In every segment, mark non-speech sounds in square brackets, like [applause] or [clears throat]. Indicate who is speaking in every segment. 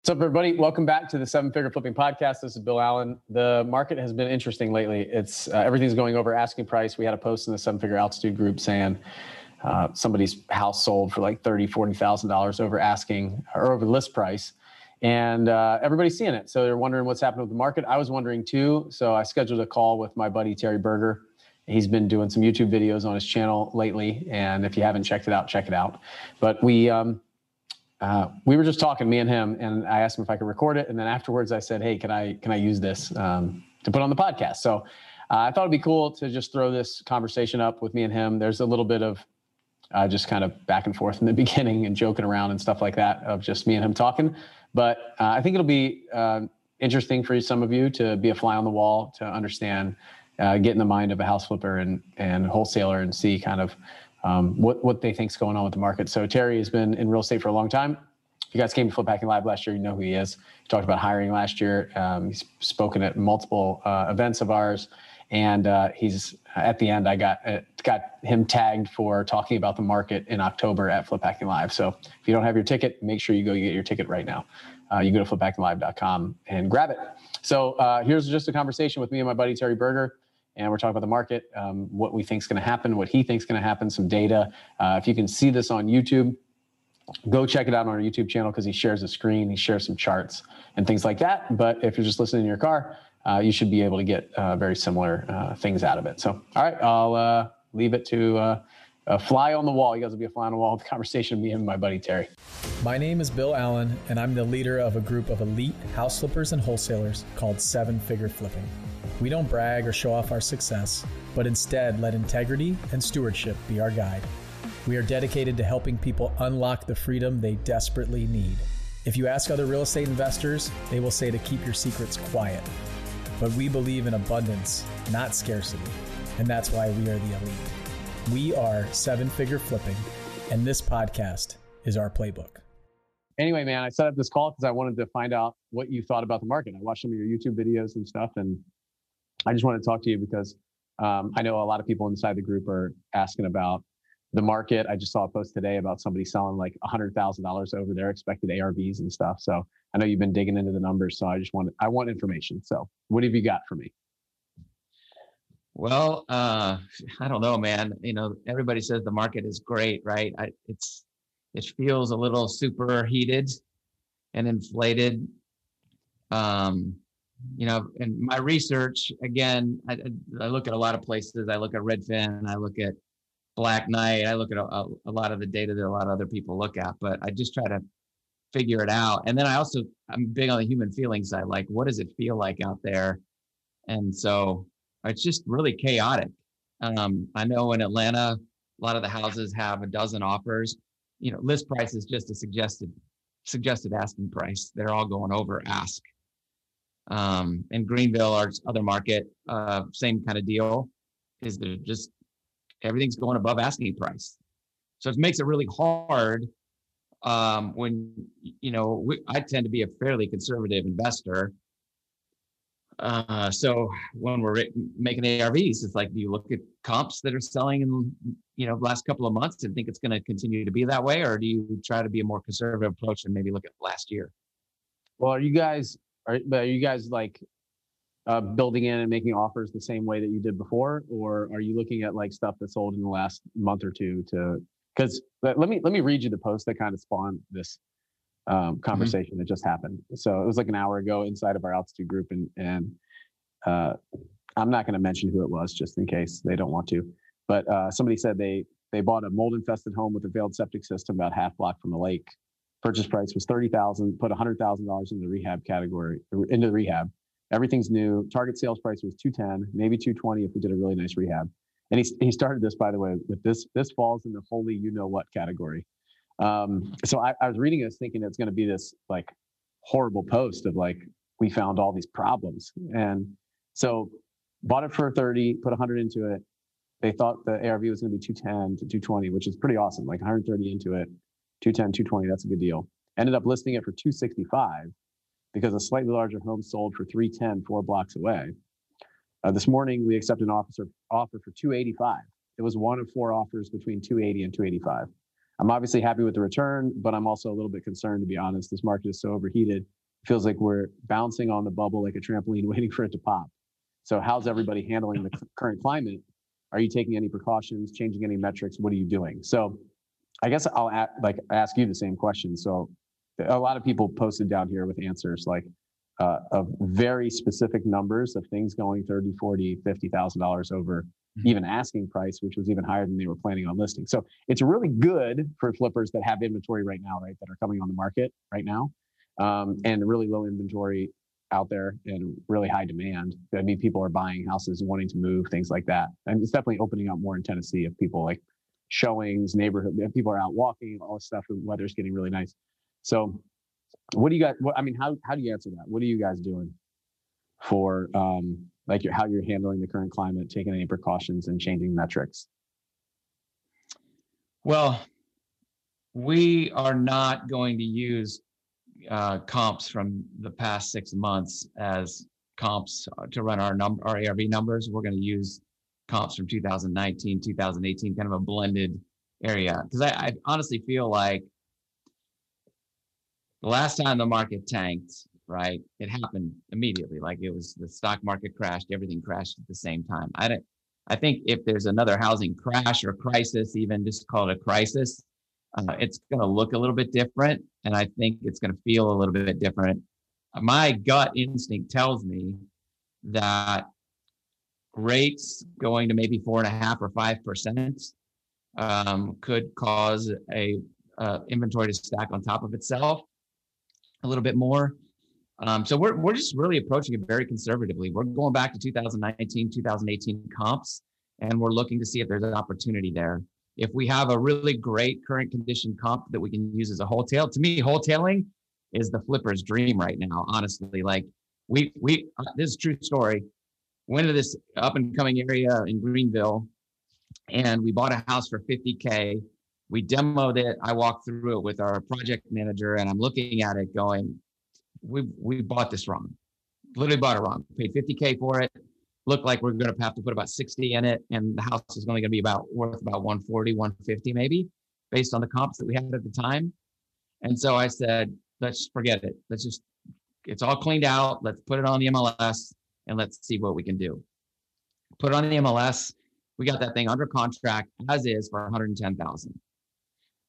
Speaker 1: What's up, everybody? Welcome back to the Seven Figure Flipping Podcast. This is Bill Allen. The market has been interesting lately. It's uh, everything's going over asking price. We had a post in the Seven Figure Altitude group saying uh, somebody's house sold for like thirty, forty thousand dollars over asking or over list price, and uh, everybody's seeing it. So they're wondering what's happening with the market. I was wondering too. So I scheduled a call with my buddy Terry Berger. He's been doing some YouTube videos on his channel lately, and if you haven't checked it out, check it out. But we um, uh, we were just talking, me and him, and I asked him if I could record it, and then afterwards I said, "Hey, can I can I use this um, to put on the podcast?" So uh, I thought it'd be cool to just throw this conversation up with me and him. There's a little bit of uh, just kind of back and forth in the [laughs] beginning and joking around and stuff like that of just me and him talking. But uh, I think it'll be uh, interesting for some of you to be a fly on the wall to understand, uh, get in the mind of a house flipper and and wholesaler and see kind of um, what what they think's going on with the market. So Terry has been in real estate for a long time. If you guys came to Flip Hacking Live last year, you know who he is. He talked about hiring last year. Um, he's spoken at multiple uh, events of ours, and uh, he's at the end. I got uh, got him tagged for talking about the market in October at Flip Hacking Live. So if you don't have your ticket, make sure you go get your ticket right now. Uh, you go to fliphackinglive.com and grab it. So uh, here's just a conversation with me and my buddy Terry Berger and we're talking about the market, um, what we think is going to happen, what he thinks is going to happen, some data. Uh, if you can see this on YouTube, go check it out on our YouTube channel because he shares a screen, he shares some charts and things like that. But if you're just listening in your car, uh, you should be able to get uh, very similar uh, things out of it. So, all right, I'll uh, leave it to uh, a fly on the wall. You guys will be a fly on the wall with the [laughs] conversation me and my buddy Terry.
Speaker 2: My name is Bill Allen, and I'm the leader of a group of elite house flippers and wholesalers called Seven Figure Flipping. We don't brag or show off our success, but instead let integrity and stewardship be our guide. We are dedicated to helping people unlock the freedom they desperately need. If you ask other real estate investors, they will say to keep your secrets quiet. But we believe in abundance, not scarcity, and that's why we are the elite. We are seven figure flipping, and this podcast is our playbook.
Speaker 1: Anyway, man, I set up this call because I wanted to find out what you thought about the market. I watched some of your YouTube videos and stuff, and I just want to talk to you because um, I know a lot of people inside the group are asking about the market. I just saw a post today about somebody selling like $100,000 over their expected ARVs and stuff. So I know you've been digging into the numbers. So I just want I want information. So what have you got for me?
Speaker 3: Well, uh, I don't know, man. You know, everybody says the market is great, right? I, it's it feels a little super heated and inflated. Um, you know, in my research, again, I, I, look at a lot of places. I look at Redfin, I look at Black Knight, I look at a, a, lot of the data that a lot of other people look at, but I just try to figure it out. And then I also, I'm big on the human feeling side. Like, what does it feel like out there? And so it's just really chaotic. Um, I know in Atlanta, a lot of the houses have a dozen offers. You know, list price is just a suggested suggested asking price. They're all going over ask. Um, in Greenville, our other market, uh, same kind of deal, is they're just everything's going above asking price. So it makes it really hard um, when you know we, I tend to be a fairly conservative investor. Uh, so when we're making ARVs, it's like do you look at comps that are selling in you know last couple of months and think it's going to continue to be that way, or do you try to be a more conservative approach and maybe look at last year?
Speaker 1: Well, are you guys are, are you guys like uh, building in and making offers the same way that you did before, or are you looking at like stuff that sold in the last month or two to? Because let me let me read you the post that kind of spawned this um, mm-hmm. conversation mm-hmm. that just happened. So it was like an hour ago inside of our altitude group, and and uh, I'm not going to mention who it was just in case they don't want to. But uh, somebody said they they bought a mold infested home with a failed septic system about half block from the lake Purchase price was thirty thousand. Put hundred thousand dollars into the rehab category, into the rehab. Everything's new. Target sales price was two ten, maybe two twenty if we did a really nice rehab. And he he started this by the way with this. This falls in the holy you know what category. Um, so I, I was reading this thinking it's going to be this like horrible post of like we found all these problems and so bought it for 30 put 100 into it they thought the arv was going to be 210 to 220 which is pretty awesome like 130 into it 210, 220, that's a good deal. Ended up listing it for 265 because a slightly larger home sold for 310 four blocks away. Uh, this morning, we accepted an officer offer for 285. It was one of four offers between 280 and 285. I'm obviously happy with the return, but I'm also a little bit concerned to be honest. This market is so overheated. It feels like we're bouncing on the bubble like a trampoline, [laughs] waiting for it to pop. So how's everybody handling the current climate? Are you taking any precautions, changing any metrics? What are you doing? So I guess I'll a- like ask you the same question. So a lot of people posted down here with answers like uh, of very specific numbers of things going 30, 40, 50,000 dollars over
Speaker 3: Mhm.
Speaker 1: even asking price, which was even higher than they were planning on listing. So it's really good for flippers that have inventory right now, right? That are coming on the market right now. Um, and really low inventory out there and really high demand. I mean, people are buying houses wanting to move, things like that. And it's definitely opening up more in Tennessee if people like showings, neighborhood, people are out walking, all this stuff. The weather's getting really nice. So what do you guys, what, I mean, how, how do you answer that? What are you guys doing for, um, like your, how you're handling the current climate, taking any precautions and changing metrics?
Speaker 3: Well, we are not going to use uh, comps from the past six months as comps to run our number, our ARV numbers. We're going to use comps from 2019, 2018, kind of a blended area. Because I, I honestly feel like the last time the market tanked, right, it happened immediately. Like it was the stock market crashed, everything crashed at the same time. I don't. I think if there's another housing crash or crisis, even just call it a crisis, uh, it's going to look a little bit different. And I think it's going to feel a little bit different. My gut instinct tells me that rates going to maybe four and a half or five percent um, could cause a uh, inventory to stack on top of itself a little bit more. Um, so we're, we're just really approaching it very conservatively. We're going back to 2019, 2018 comps, and we're looking to see if there's an opportunity there. If we have a really great current condition comp that we can use as a wholesale, to me, wholesaling is the flipper's dream right now. Honestly, like we we uh, this is true story. Went to this up and coming area in Greenville, and we bought a house for 50k. We demoed it. I walked through it with our project manager, and I'm looking at it, going, "We we bought this wrong. Literally bought it wrong. Paid 50k for it. Looked like we're going to have to put about 60 in it, and the house is only going to be about worth about 140, 150 maybe, based on the comps that we had at the time. And so I said, let's forget it. Let's just, it's all cleaned out. Let's put it on the MLS and let's see what we can do. Put it on the MLS. We got that thing under contract as is for 110,000.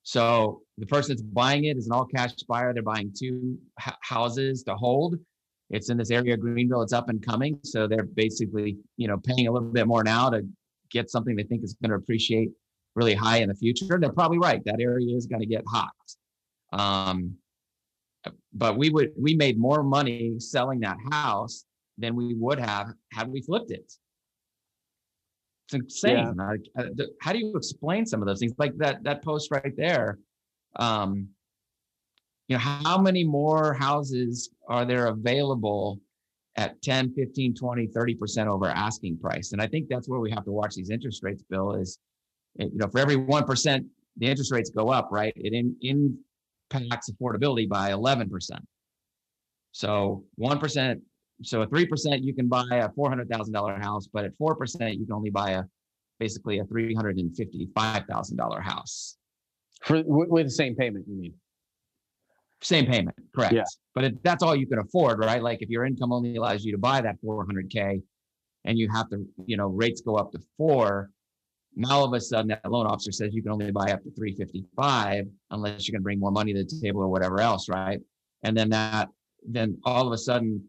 Speaker 3: So the person that's buying it is an all cash buyer. They're buying two h- houses to hold. It's in this area of Greenville. It's up and coming. So they're basically, you know, paying a little bit more now to get something they think is going to appreciate really high in the future. They're probably right. That area is going to get hot. Um, but we would we made more money selling that house than we would have had we flipped it. It's insane. Like, uh, how do you explain some of those things? Like that that post right there. Um, you know, how many more houses are there available at 10, 15, 20, 30% over asking price? And I think that's where we have to watch these interest rates, Bill, is you know, for every 1% the interest rates go up, right? It in, impacts affordability by 11%. So 1%, so at 3%, you can buy a $400,000 house, but at 4%, you can only buy a basically a $355,000 house.
Speaker 1: For with, the same payment, you mean?
Speaker 3: Same payment, correct.
Speaker 1: Yeah.
Speaker 3: But it, that's all you can afford, right? Like if your income only allows you to buy that 400K and you have to, you know, rates go up to four, now all of a sudden that loan officer says you can only buy up to 355 unless you can bring more money to the table or whatever else, right? And then that, then all of a sudden,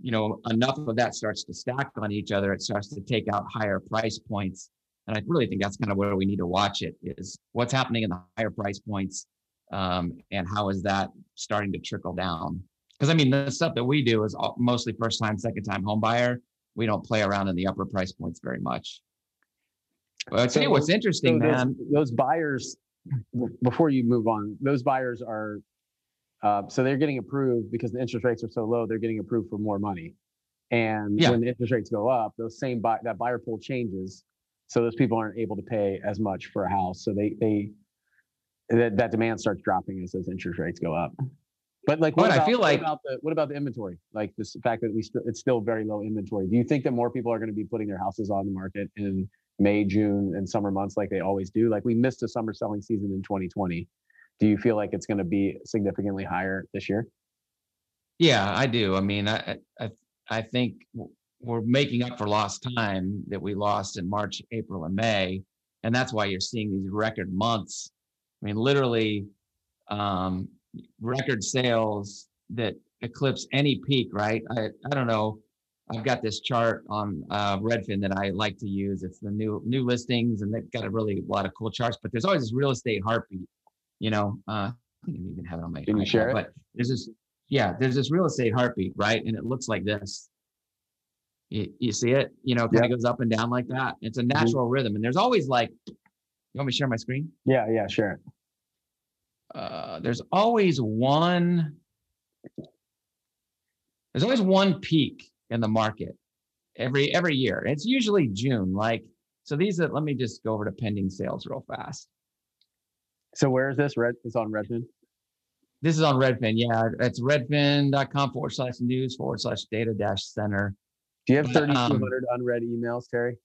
Speaker 3: you know, enough of that starts to stack on each other. It starts to take out higher price points. And I really think that's kind of where we need to watch it is what's happening in the higher price points um, and how is that starting to trickle down? Because I mean, the stuff that we do is all, mostly first time, second time home buyer. We don't play around in the upper price points very much. But I'll tell you what's interesting,
Speaker 1: so those,
Speaker 3: man.
Speaker 1: Those buyers, before you move on, those buyers are, uh, so they're getting approved because the interest rates are so low, they're getting approved for more money. And
Speaker 3: Yeah.
Speaker 1: when the interest rates go up, those same buy, that buyer pool changes. So those people aren't able to pay as much for a house. So they, they, that, that demand starts dropping as those interest rates go up. But like, what
Speaker 3: But I
Speaker 1: about,
Speaker 3: feel
Speaker 1: what
Speaker 3: like-
Speaker 1: about the, what about the inventory? Like this fact that we still, it's still very low inventory. Do you think that more people are going to be putting their houses on the market in May, June, and summer months like they always do. Like we missed a summer selling season in 2020. Do you feel like it's going to be significantly higher this year?
Speaker 3: Yeah, I do. I mean, I I I think we're making up for lost time that we lost in March, April, and May, and that's why you're seeing these record months. I mean, literally, um, record sales that eclipse any peak. Right? I I don't know. I've got this chart on uh, Redfin that I like to use. It's the new new listings, and they've got a really a lot of cool charts. But there's always this real estate heartbeat. You know, uh, I think I even have it on my.
Speaker 1: Can you share it?
Speaker 3: But there's this, yeah, there's this real estate heartbeat, right? And it looks like this. You, you see it? You know, it kind of goes up and down like that. It's a
Speaker 1: Mm-hmm.
Speaker 3: natural rhythm, and there's always like. You want me to share my screen?
Speaker 1: Yeah, yeah, sure.
Speaker 3: uh, there's always one there's always one peak in the market every every year it's usually june like so these are let me just go over to pending sales real fast
Speaker 1: So where is this? Red. It's on Redfin.
Speaker 3: this is on redfin yeah it's redfin.com forward slash news forward slash data dash center
Speaker 1: Do you have
Speaker 3: But, um,
Speaker 1: 3,200 unread emails, Terry?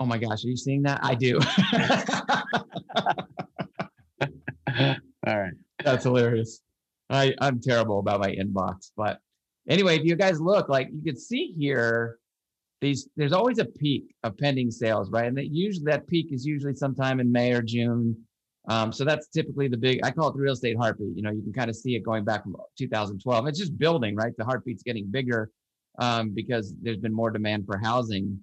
Speaker 3: oh my gosh are you seeing that i do [laughs] [laughs]
Speaker 1: All right.
Speaker 3: That's hilarious. I, I'm terrible about my inbox. But anyway, if you guys look, like you can see here, these there's always a peak of pending sales, right? And that usually that peak is usually sometime in May or June. Um, so that's typically the big I call it the real estate heartbeat. You know, you can kind of see it going back from 2012. It's just building, right? The heartbeat's getting bigger um, because there's been more demand for housing.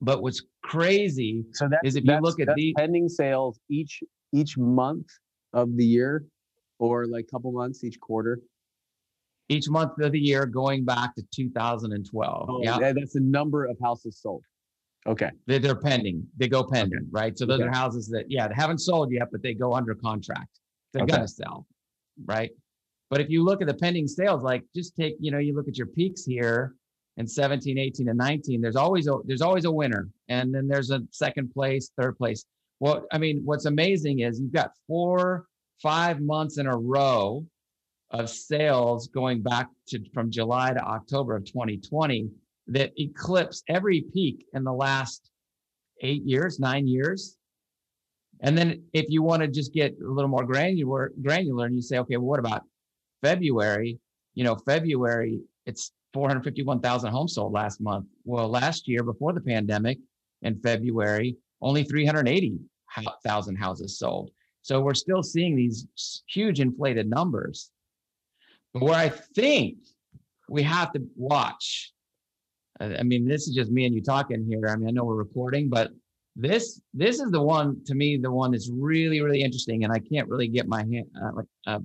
Speaker 3: But what's crazy
Speaker 1: So that's
Speaker 3: Is if you look at the-
Speaker 1: pending sales each each month of the year, or like couple months each quarter.
Speaker 3: Each month of the year going back to 2012.
Speaker 1: Oh,
Speaker 3: yeah.
Speaker 1: that's the number of houses sold. Okay.
Speaker 3: They're, they're pending. They go pending, right? So those
Speaker 1: Okay.
Speaker 3: are houses that, yeah, they haven't sold yet, but they go under contract. They're
Speaker 1: Okay.
Speaker 3: gonna sell, right? But if you look at the pending sales, like just take, you know, you look at your peaks here in 17, 18, and 19, there's always a there's always a winner. And then there's a second place, third place. Well, I mean, what's amazing is you've got four, five months in a row of sales going back to from July to October of 2020 that eclipse every peak in the last eight years, nine years. And then if you want to just get a little more granular, granular, and you say, okay, well, what about February? You know, February, it's 451,000 homes sold last month. Well, last year before the pandemic in February, only 380,000 houses sold. So we're still seeing these huge inflated numbers. Where I think we have to watch, I mean, this is just me and you talking here. I mean, I know we're recording, but this this is the one to me, the one that's really really interesting, and I can't really get my hand uh, uh,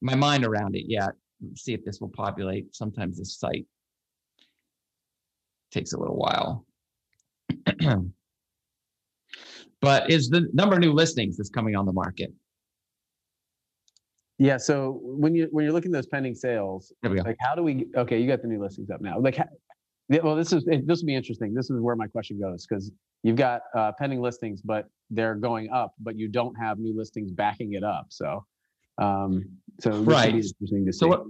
Speaker 3: my mind around it yet. Let's see if this will populate. Sometimes this site takes a little while. [clears throat] but is the number of new listings that's coming on the market?
Speaker 1: Yeah. So when you when you're looking at those pending sales,
Speaker 3: There we go.
Speaker 1: like how do we? Okay, you got the new listings up now. Like, well, this is this will be interesting. This is where my question goes because you've got uh, pending listings, but they're going up, but you don't have new listings backing it up. So, um, so this will be
Speaker 3: Right.
Speaker 1: interesting to see.
Speaker 3: So what?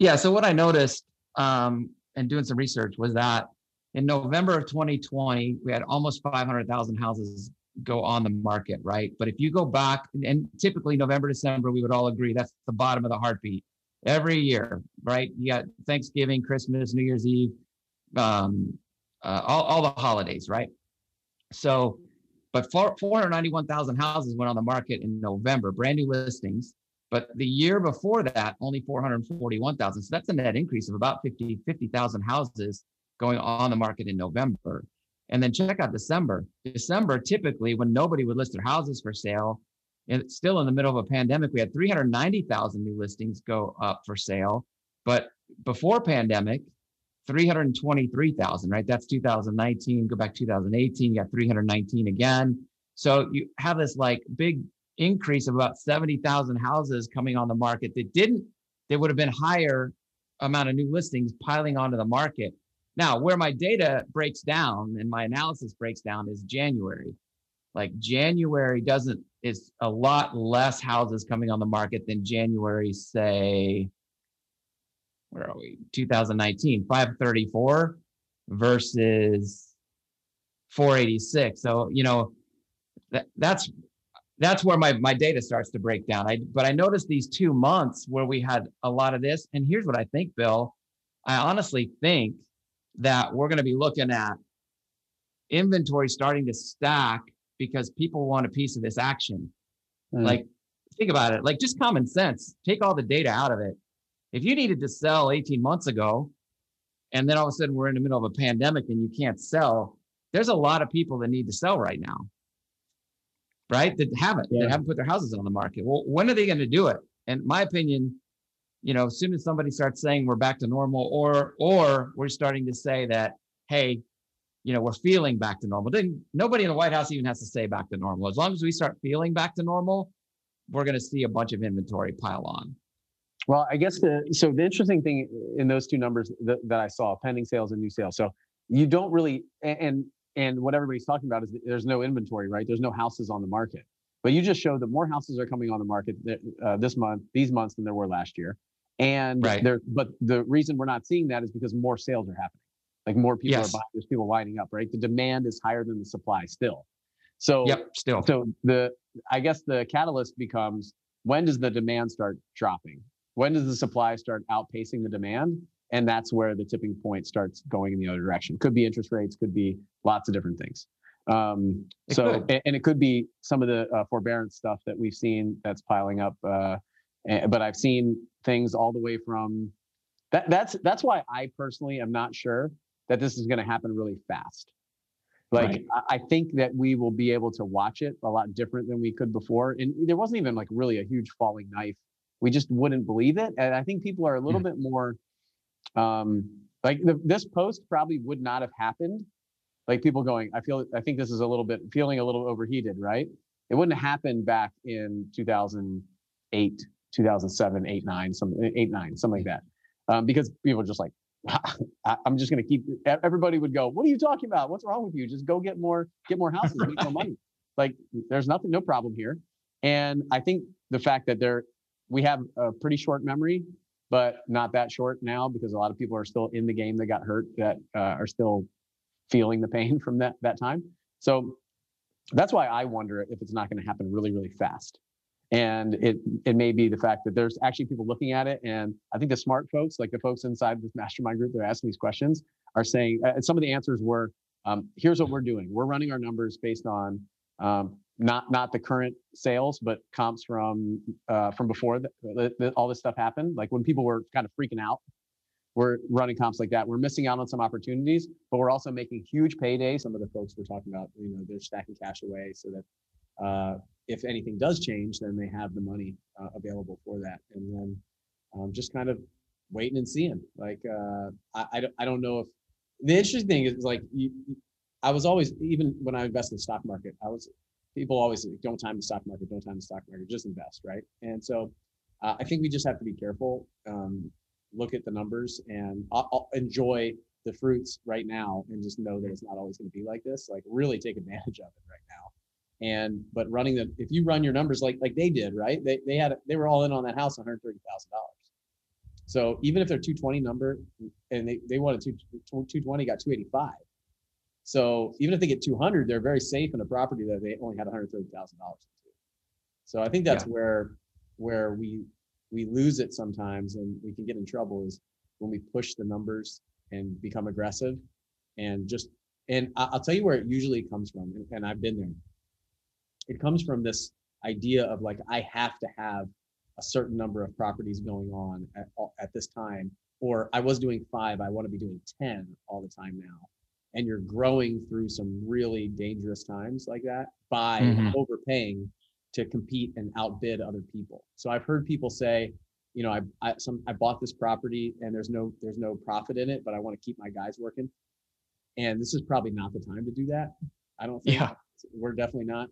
Speaker 3: Yeah. So what I noticed um, and doing some research was that in November of 2020, we had almost 500,000 houses go on the market, right? But if you go back, and typically November, December, we would all agree that's the bottom of the heartbeat every year, right? You got Thanksgiving, Christmas, New Year's Eve, um, uh, all, all the holidays, right? So, but four- 491,000 houses went on the market in November, brand new listings. But the year before that, only 441,000. So that's a net increase of about 50 50,000 houses going on the market in November. And then check out December. December, typically, when nobody would list their houses for sale, and still in the middle of a pandemic, we had 390,000 new listings go up for sale. But before pandemic, 323,000, right? That's 2019. Go back 2018, you got 319 again. So you have this like big increase of about 70,000 houses coming on the market that didn't, there would have been higher amount of new listings piling onto the market. Now, where my data breaks down and my analysis breaks down is January. Like January doesn't, is a lot less houses coming on the market than January, say, where are we? 2019, 534 versus 486. So, you know, that, that's that's where my my data starts to break down. I but I noticed these two months where we had a lot of this. And here's what I think, Bill. I honestly think that we're going to be looking at inventory starting to stack because people want a piece of this action. Mm. Like, think about it. Like, just common sense. Take all the data out of it. If you needed to sell 18 months ago, and then all of a sudden we're in the middle of a pandemic and you can't sell, there's a lot of people that need to sell right now right? That haven't, yeah. that haven't put their houses on the market. Well, when are they going to do it? And my opinion, you know, as soon as somebody starts saying we're back to normal, or or we're starting to say that, hey, you know, we're feeling back to normal. Then nobody in the White House even has to say back to normal. As long as we start feeling back to normal, we're going to see a bunch of inventory pile on.
Speaker 1: Well, I guess the so the interesting thing in those two numbers that, that I saw, pending sales and new sales. So you don't really and and what everybody's talking about is there's no inventory, right? There's no houses on the market. But you just showed that more houses are coming on the market uh, this month, these months than there were last year. And right. there, but the reason we're not seeing that is because more sales are happening. Like more people yes. are buying, there's people lining up, right? The demand is higher than the supply still. So,
Speaker 3: yep, still.
Speaker 1: So the, I guess the catalyst becomes when does the demand start dropping? When does the supply start outpacing the demand? and that's where the tipping point starts going in the other direction could be interest rates could be lots of different things um, so and, and, it could be some of the uh, forbearance stuff that we've seen that's piling up uh, but i've seen things all the way from that that's that's why i personally am not sure that this is going to happen really fast like right. I, think that we will be able to watch it a lot different than we could before and there wasn't even like really a huge falling knife we just wouldn't believe it and i think people are a little yeah. bit more um, like the, this post probably would not have happened. Like people going, I feel, I think this is a little bit feeling a little overheated, right? It wouldn't have happened back in 2008, 2007, 8, 9, something, 8, 9, something like that. Um, because people are just like, [laughs] I'm just going to keep, everybody would go, what are you talking about? What's wrong with you? Just go get more, get more houses, make more money. [laughs] Like there's nothing, no problem here. And I think the fact that there, we have a pretty short memory but not that short now because a lot of people are still in the game that got hurt that uh, are still feeling the pain [laughs] from that that time. So that's why I wonder if it's not going to happen really really fast. And it it may be the fact that there's actually people looking at it, and I think the smart folks, like the folks inside this mastermind group, they're asking these questions, are saying uh, some of the answers were, um, "Here's what we're doing. We're running our numbers based on um, not not the current sales, but comps from uh, from before all this stuff happened. Like when people were kind of freaking out, we're running comps like that. We're missing out on some opportunities, but we're also making huge paydays. Some of the folks we're talking about, you know, they're stacking cash away so that uh, if anything does change, then they have the money uh, available for that. And then um, just kind of waiting and seeing. Like uh, I, I don't I don't know if the interesting thing is like you, I was always even when I invest in the stock market, I was people always say, don't time the stock market, don't time the stock market, just invest, right? And so uh, I think we just have to be careful, um, look at the numbers and I'll, I'll enjoy the fruits right now and just know that it's not always going to be like this. Like really take advantage of it right now. And but running the if you run your numbers like like they did, right? They they had they were all in on that house, one hundred thirty thousand dollars. So even if they're two twenty number and they they wanted two two twenty got two eighty five so even if they get 200, they're very safe in a property that they only had 130 thousand dollars into. So I think that's yeah. where where we we lose it sometimes, and we can get in trouble is when we push the numbers and become aggressive, and just and I'll tell you where it usually comes from, and I've been there. It comes from this idea of like I have to have a certain number of properties going on at, at this time, or I was doing five, I want to be doing 10 all the time now and you're growing through some really dangerous times like that by mm-hmm. overpaying to compete and outbid other people. So I've heard people say, you know, I I some I bought this property and there's no there's no profit in it, but I want to keep my guys working. And this is probably not the time to do that. I don't think yeah. we're definitely not.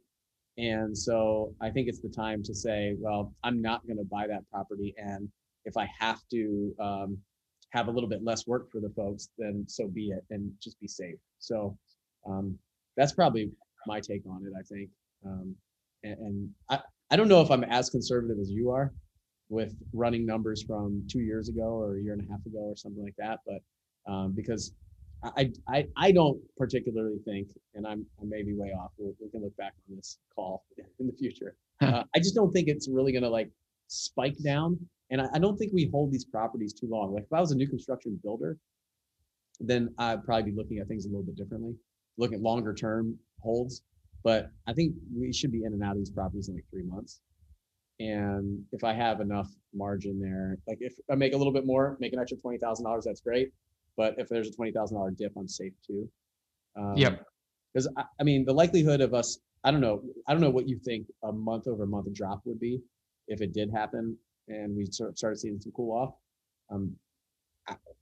Speaker 1: And so I think it's the time to say, well, I'm not going to buy that property, and if I have to um, have a little bit less work for the folks, then so be it, and just be safe. So um, that's probably my take on it. I think, um, and, and I I don't know if I'm as conservative as you are with running numbers from two years ago or a year and a half ago or something like that, but um, because I, I, I don't particularly think, and I'm, I may be way off. We'll, we can look back on this call [laughs] in the future. Uh, I just don't think it's really going to like spike down. And I, I don't think we hold these properties too long. Like if I was a new construction builder, then I'd probably be looking at things a little bit differently, looking at longer term holds. But I think we should be in and out of these properties in like three months. And if I have enough margin there, like if I make a little bit more, make an extra twenty thousand dollars, that's great. But if there's a twenty thousand dollar dip, I'm safe too. Um,
Speaker 3: Yep.
Speaker 1: Because I, I mean, the likelihood of us, I don't know, I don't know what you think a month over month drop would be if it did happen and we sort started seeing some cool off. Um,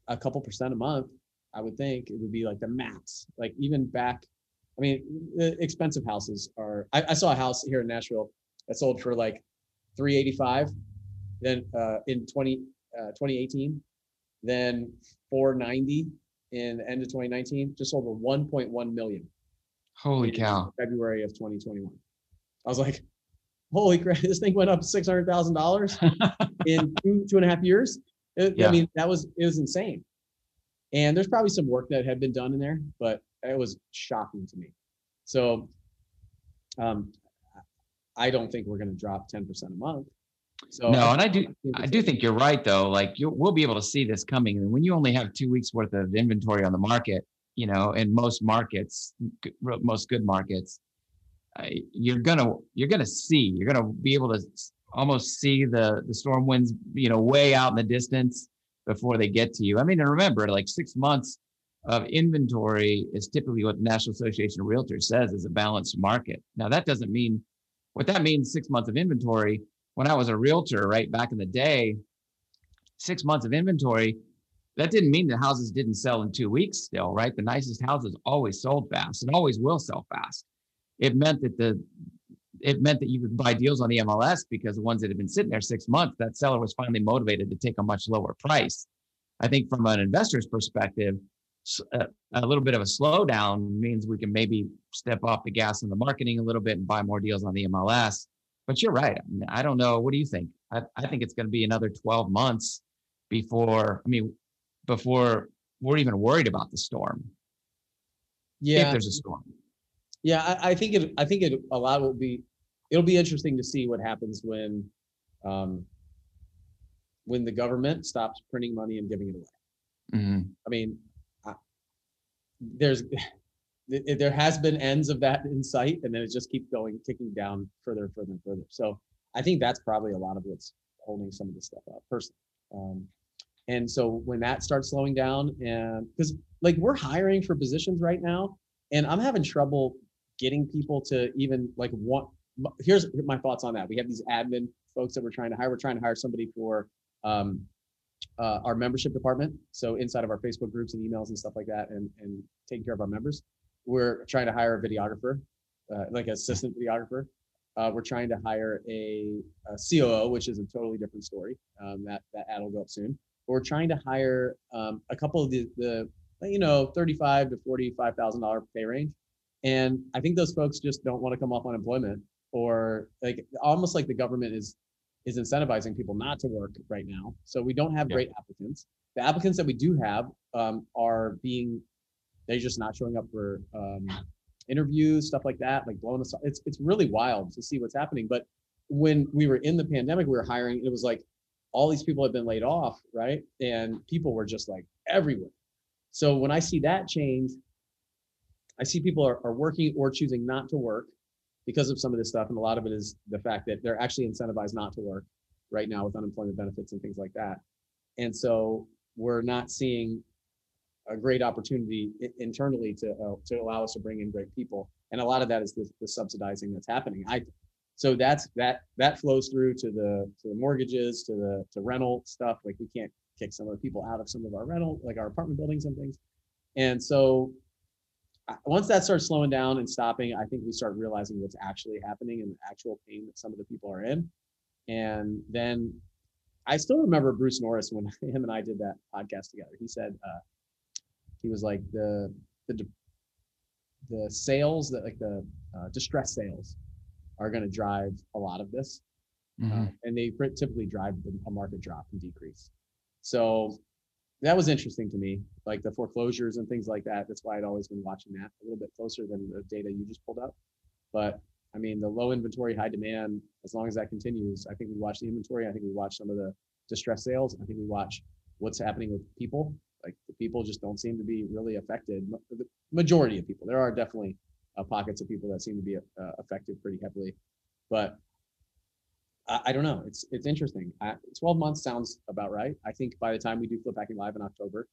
Speaker 1: a- couple percent a month, I would think it would be like the max. Like even back, I mean, the expensive houses are. I, I saw a house here in Nashville that sold for like 385 then uh, in 20 uh, 2018 then 490 in the end of 2019 just over 1.1 million.
Speaker 3: Holy cow.
Speaker 1: february of 2021 i was like holy crap [laughs] this thing went up $600000 [laughs] in two two and a half years. It-
Speaker 3: Yeah.
Speaker 1: i mean that was it was insane. And there's probably some work that had been done in there but it was shocking to me. So um i don't think we're going to drop 10% a month so
Speaker 3: No, and I do, I do think you're right though. Like you, we'll be able to see this coming. And when you only have two weeks worth of inventory on the market, you know, in most markets, most good markets, you're gonna, you're gonna see, you're gonna be able to almost see the, the storm winds, you know, way out in the distance before they get to you. I mean, and remember, like six months of inventory is typically what the National Association of Realtors says is a balanced market. Now, that doesn't mean, what that means, six months of inventory, when I was a realtor, right back in the day, six months of inventory, that didn't mean the houses didn't sell in two weeks still, right? The nicest houses always sold fast and always will sell fast. It meant that the it meant that you could buy deals on the MLS because the ones that had been sitting there six months, that seller was finally motivated to take a much lower price. I think from an investor's perspective, uh, a little bit of a slowdown means we can maybe step off the gas in the marketing a little bit and buy more deals on the MLS. But you're right. I, mean, I don't know. What do you think? I, I think it's going to be another 12 months before, I mean, before we're even worried about the storm.
Speaker 1: Yeah.
Speaker 3: If there's a storm.
Speaker 1: Yeah, I, I think it. I think it. A lot will be. It'll be interesting to see what happens when, um, when the government stops printing money and giving it away.
Speaker 3: Mhm.
Speaker 1: I mean, I, there's, th- there has been ends of that in sight, and then it just keeps going, ticking down further and further and further. So I think that's probably a lot of what's holding some of this stuff up, personally. Um, and so when that starts slowing down, and because like we're hiring for positions right now, and I'm having trouble getting people to even like want. Here's my thoughts on that. We have these admin folks that we're trying to hire. We're trying to hire somebody for um, uh, our membership department. So inside of our Facebook groups and emails and stuff like that, and and taking care of our members. We're trying to hire a videographer, uh, like an assistant videographer. Uh, we're trying to hire a, a COO, which is a totally different story. Um, that that ad will go up soon. But we're trying to hire um, a couple of the the you know thirty-five to forty-five thousand dollar pay range, and I think those folks just don't want to come off unemployment or like almost like the government is is incentivizing people not to work right now. So we don't have
Speaker 3: Yeah.
Speaker 1: great applicants. The applicants that we do have um, are being they're just not showing up for um, interviews, stuff like that, like blowing us. It's it's really wild to see what's happening. But when we were in the pandemic, we were hiring. It was like all these people had been laid off, right? And people were just like everywhere. So when I see that change, I see people are, are working or choosing not to work because of some of this stuff. And a lot of it is the fact that they're actually incentivized not to work right now with unemployment benefits and things like that. And so we're not seeing a great opportunity internally to uh, to allow us to bring in great people. And a lot of that is the, the subsidizing that's happening. I so that's that that flows through to the to the mortgages, to the to rental stuff. Like we can't kick some of the people out of some of our rental, like our apartment buildings and things. And so once that starts slowing down and stopping, I think we start realizing what's actually happening and the actual pain that some of the people are in. And then I still remember Bruce Norris when [laughs] him and I did that podcast together. He said uh, he was like the the the sales that like the uh, distress sales are going to drive a lot of this, uh,
Speaker 3: Mhm.
Speaker 1: and they typically drive the, a market drop and decrease. So that was interesting to me, like the foreclosures and things like that. That's why I'd always been watching that a little bit closer than the data you just pulled up. But I mean, the low inventory, high demand, as long as that continues, I think we watch the inventory. I think we watch some of the distress sales. I think we watch what's happening with people. Like the people just don't seem to be really affected. The majority of people, there are definitely uh, pockets of people that seem to be uh, affected pretty heavily, but I, I don't know. It's it's interesting. 12 months sounds about right. I think by the time we do Flip Hacking Live in October,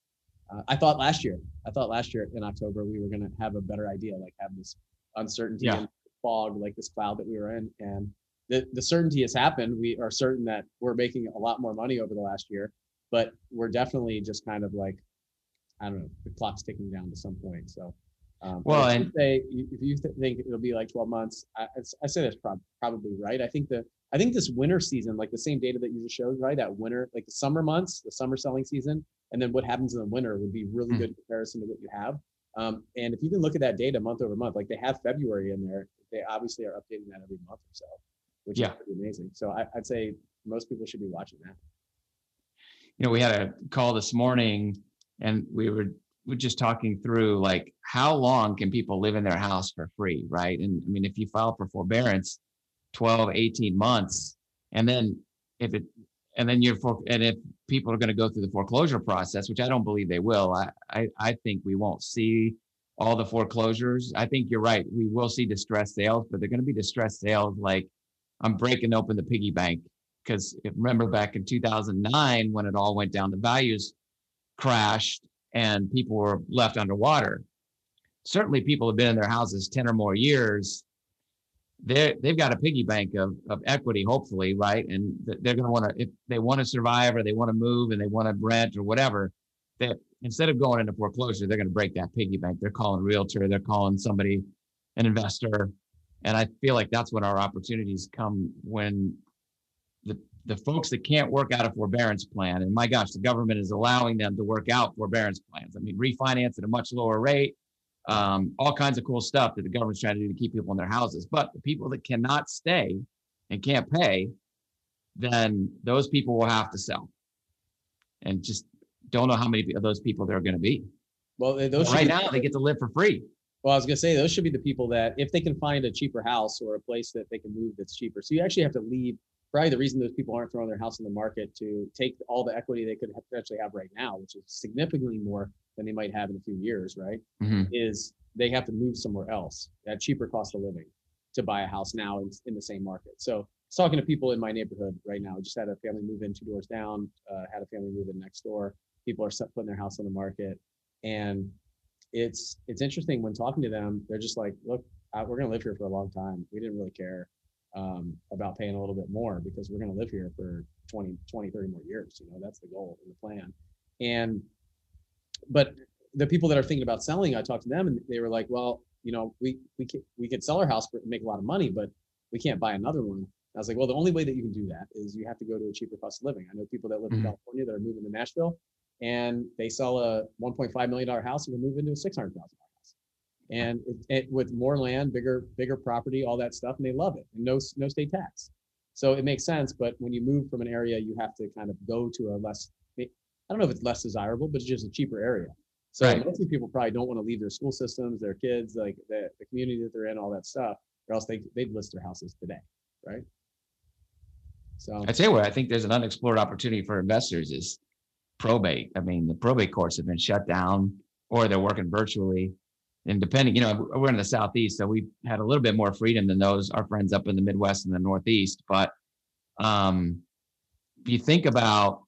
Speaker 1: uh, I thought last year, I thought last year in October we were going to have a better idea, like have this uncertainty yeah. and fog, like this cloud that we were in, and the the certainty has happened. We are certain that we're making a lot more money over the last year, but we're definitely just kind of like, I don't know, the clock's ticking down to some point. So. Um, well, and say if you think it'll be like 12 months, I, I say that's prob- probably right. I think the I think this winter season, like the same data that you just showed, right? That winter, like the summer months, the summer selling season, and then what happens in the winter would be really mm. good comparison to what you have. Um, and if you can look at that data month over month, like they have February in there, they obviously are updating that every month or so, which yeah. is pretty amazing. So I, I'd say most people should be watching that.
Speaker 3: You know, we had a call this morning, and we were we're just talking through like how long can people live in their house for free, right? And I mean, if you file for forbearance 12, 18 months. And then if it, and then you're, for, and if people are going to go through the foreclosure process, which I don't believe they will, I, I, I think we won't see all the foreclosures. I think you're right. We will see distressed sales, but they're going to be distressed sales like I'm breaking open the piggy bank. Because remember back in 2009 when it all went down, the values crashed and people were left underwater. Certainly, people have been in their houses 10 or more years they they've got a piggy bank of, of equity, hopefully, right? And they're going to want to, if they want to survive or they want to move and they want to rent or whatever, that instead of going into foreclosure, they're going to break that piggy bank. They're calling a realtor, they're calling somebody, an investor. And I feel like that's when our opportunities come when the, folks that can't work out a forbearance plan, and my gosh, the government is allowing them to work out forbearance plans. I mean, refinance at a much lower rate, um, all kinds of cool stuff that the government's trying to do to keep people in their houses. But the people that cannot stay and can't pay, then those people will have to sell. And just don't know how many of those people there are going to be.
Speaker 1: Well, those
Speaker 3: right now they get to live for free.
Speaker 1: Well, I was going to say those should be the people that if they can find a cheaper house or a place that they can move that's cheaper. So you actually have to leave. Probably the reason those people aren't throwing their house in the market to take all the equity they could potentially have right now, which is significantly more than they might have in a few years, right? Mm-hmm. Is they have to move somewhere else at cheaper cost of living to buy a house now in, in the same market. So I was talking to people in my neighborhood right now. Just had a family move in two doors down, uh, had a family move in next door. People are putting their house on the market. And it's it's interesting when talking to them, they're just like, look, uh, we're going to live here for a long time. We didn't really care um, about paying a little bit more because we're going to live here for 20, 20, 30 more years. You know, that's the goal and the plan. And but the people that are thinking about selling, I talked to them and they were like, well, you know, we we could we could sell our house and make a lot of money, but we can't buy another one. I was like, well, the only way that you can do that is you have to go to a cheaper cost of living. I know people that live in mm-hmm. California that are moving to Nashville, and they sell a 1.5 million dollar house and can move into a 600 thousand dollar house, and it, it, with more land, bigger bigger property, all that stuff, and they love it, and no no state tax. So it makes sense. But when you move from an area, you have to kind of go to a less I don't know if it's less desirable, but it's just a cheaper area. So right. most people probably don't want to leave their school systems, their kids, like the, the community that they're in, all that stuff, or else they they'd list their houses today, right?
Speaker 3: So I tell you what, I think there's an unexplored opportunity for investors is probate. I mean, the probate courts have been shut down or they're working virtually. And depending, you know, we're in the southeast, so we've had a little bit more freedom than those our friends up in the Midwest and the Northeast. But um, you think about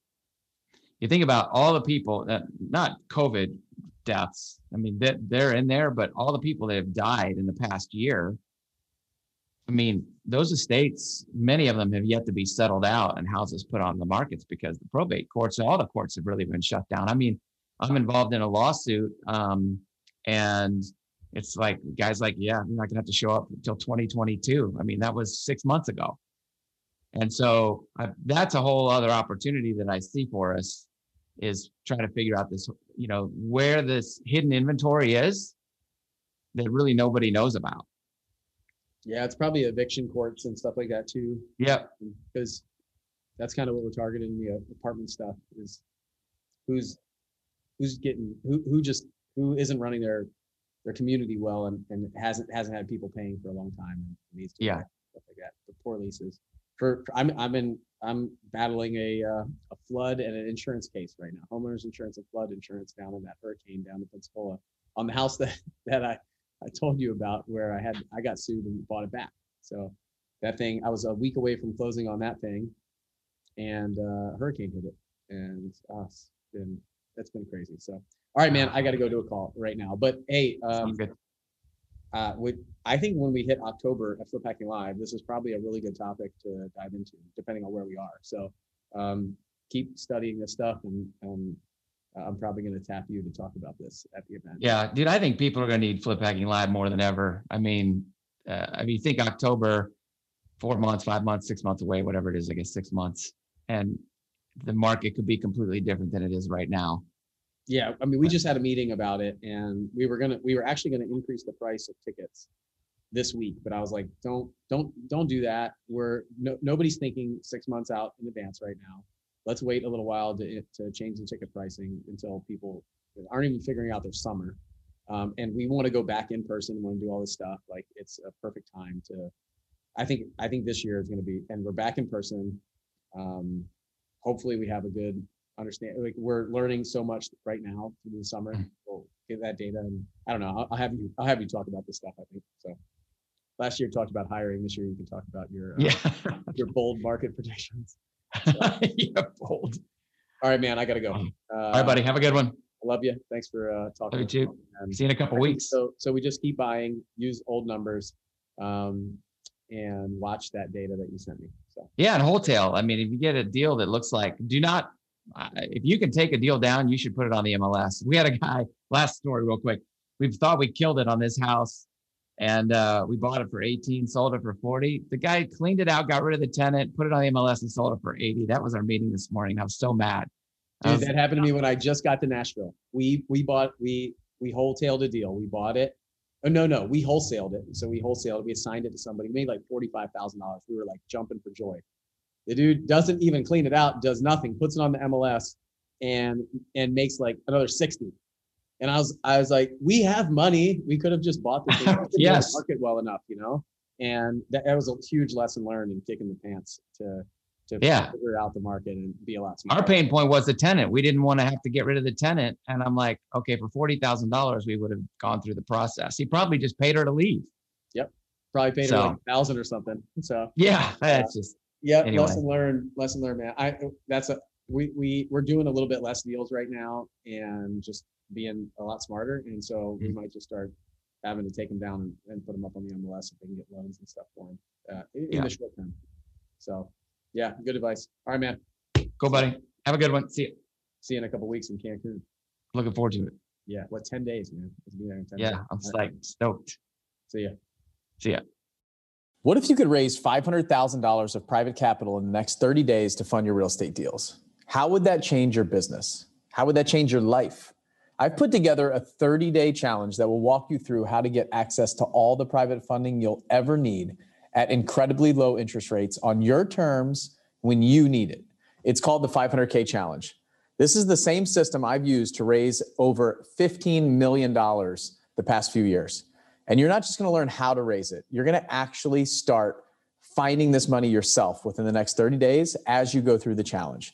Speaker 3: you think about all the people that not COVID deaths. I mean, that they're in there, but all the people that have died in the past year. I mean, those estates, many of them have yet to be settled out and houses put on the markets because the probate courts, all the courts have really been shut down. I mean, I'm involved in a lawsuit, um, and it's like guys like, yeah, you're not gonna have to show up until 2022. I mean, that was six months ago. And so I, that's a whole other opportunity that I see for us is trying to figure out this, you know, where this hidden inventory is that really nobody knows about.
Speaker 1: Yeah, it's probably eviction courts and stuff like that too.
Speaker 3: Yeah,
Speaker 1: because that's kind of what we're targeting the apartment stuff is who's who's getting who who just who isn't running their their community well and, and hasn't hasn't had people paying for a long time and needs to
Speaker 3: Yeah.
Speaker 1: stuff like that. The poor leases. For, for- I'm I'm in I'm battling a uh, a flood and an insurance case right now. Homeowners insurance and flood insurance down in that hurricane down in Pensacola on the house [laughs] that that I I told you about where I had I got sued and bought it back. So that thing I was a week away from closing on that thing, and uh, hurricane hit it, and uh, it's been that's been crazy. So all right, man, I got to go to a call right now. But hey, um, uh, with, I think when we hit October at Flip Hacking Live, this is probably a really good topic to dive into, depending on where we are. So um, keep studying this stuff, and um, I'm probably going to tap you to talk about this at the event.
Speaker 3: Yeah, dude, I think people are gonna need Flip Hacking Live more than ever. I mean, uh, I mean, think October, four months, five months, six months away, whatever it is, I guess six months, and the market could be completely different than it is right now.
Speaker 1: Yeah, I mean, we just had a meeting about it, and we were gonna, we were actually gonna increase the price of tickets this week, but I was like, don't, don't, don't do that. We're no, nobody's thinking six months out in advance right now. Let's wait a little while to to change the ticket pricing until people aren't even figuring out their summer. Um, and we want to go back in person. Want to do all this stuff. Like it's a perfect time to. I think I think this year is going to be, and we're back in person. Um, hopefully, we have a good understand like we're learning so much right now through the summer
Speaker 3: Mm.
Speaker 1: we'll get that data and i don't know I'll, I'll have you i'll have you talk about this stuff i think so last year talked about hiring this year you can talk about your uh,
Speaker 3: Yeah. [laughs]
Speaker 1: your bold market predictions [laughs]
Speaker 3: Yeah, bold.
Speaker 1: all right man i gotta go uh,
Speaker 3: All right, buddy. Have a good one.
Speaker 1: I love you thanks for uh talking
Speaker 3: Love you too.
Speaker 1: and
Speaker 3: See you in a couple
Speaker 1: think
Speaker 3: weeks.
Speaker 1: so so we just keep buying use old numbers um and watch that data that you sent me so
Speaker 3: Yeah, and wholesale. I mean, if you get a deal that looks like, do not, if you can take a deal down, you should put it on the MLS. We had a guy, [laughs] last story real quick. We thought we killed it on this house and uh, we bought it for 18, sold it for 40. The guy cleaned it out, got rid of the tenant, put it on the MLS and sold it for 80. That was our meeting this morning. I was so mad.
Speaker 1: Dude,
Speaker 3: was-
Speaker 1: that happened to me when I just got to Nashville. We we bought we we wholetailed a deal. We bought it. Oh no no, we wholesaled it. So we wholesaled. It. We assigned it to somebody. We made like forty five thousand dollars. We were like jumping for joy. The dude doesn't even clean it out. Does nothing. Puts it on the MLS and and makes like another sixty. And I was I was like, we have money. We could have just bought this. thing. [laughs]
Speaker 3: Yes.
Speaker 1: Market well enough, you know. And that, that was a huge lesson learned in kicking the pants to to
Speaker 3: Yeah.
Speaker 1: figure out the market and be a lot smarter.
Speaker 3: Our pain point was the tenant. We didn't want to have to get rid of the tenant. And I'm like, okay, for $40,000, we would have gone through the process. He probably just paid her to leave.
Speaker 1: Yep, probably paid her like a thousand or something. So
Speaker 3: Yeah, that's uh, just,
Speaker 1: yeah,
Speaker 3: Anyway.
Speaker 1: lesson learned. Lesson learned, man. I that's a we we we're doing a little bit less deals right now and just being a lot smarter. And so we
Speaker 3: Mhm.
Speaker 1: might just start having to take them down and, and put them up on the MLS if they can get loans and stuff for them uh, in, in
Speaker 3: Yeah.
Speaker 1: the short term. So yeah, good advice. All right, man.
Speaker 3: go, buddy. Have a good one. See you.
Speaker 1: See you in a couple weeks in Cancun.
Speaker 3: Looking forward to it.
Speaker 1: Yeah, what ten days, man? Be there in 10
Speaker 3: Yeah,
Speaker 1: days.
Speaker 3: I'm
Speaker 1: right,
Speaker 3: psyched, stoked.
Speaker 1: See ya.
Speaker 3: See ya.
Speaker 2: What if you could raise $500,000 of private capital in the next 30 days to fund your real estate deals? How would that change your business? How would that change your life? I've put together a 30 day challenge that will walk you through how to get access to all the private funding you'll ever need at incredibly low interest rates on your terms when you need it. It's called the 500K Challenge. This is the same system I've used to raise over $15 million the past few years. And you're not just going to learn how to raise it, you're going to actually start finding this money yourself within the next 30 days as you go through the challenge.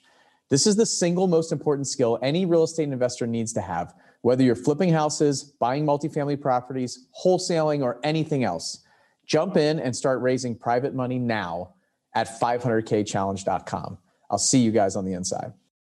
Speaker 2: This is the single most important skill any real estate investor needs to have, whether you're flipping houses, buying multifamily properties, wholesaling, or anything else. Jump in and start raising private money now at 500kchallenge.com. I'll see you guys on the inside.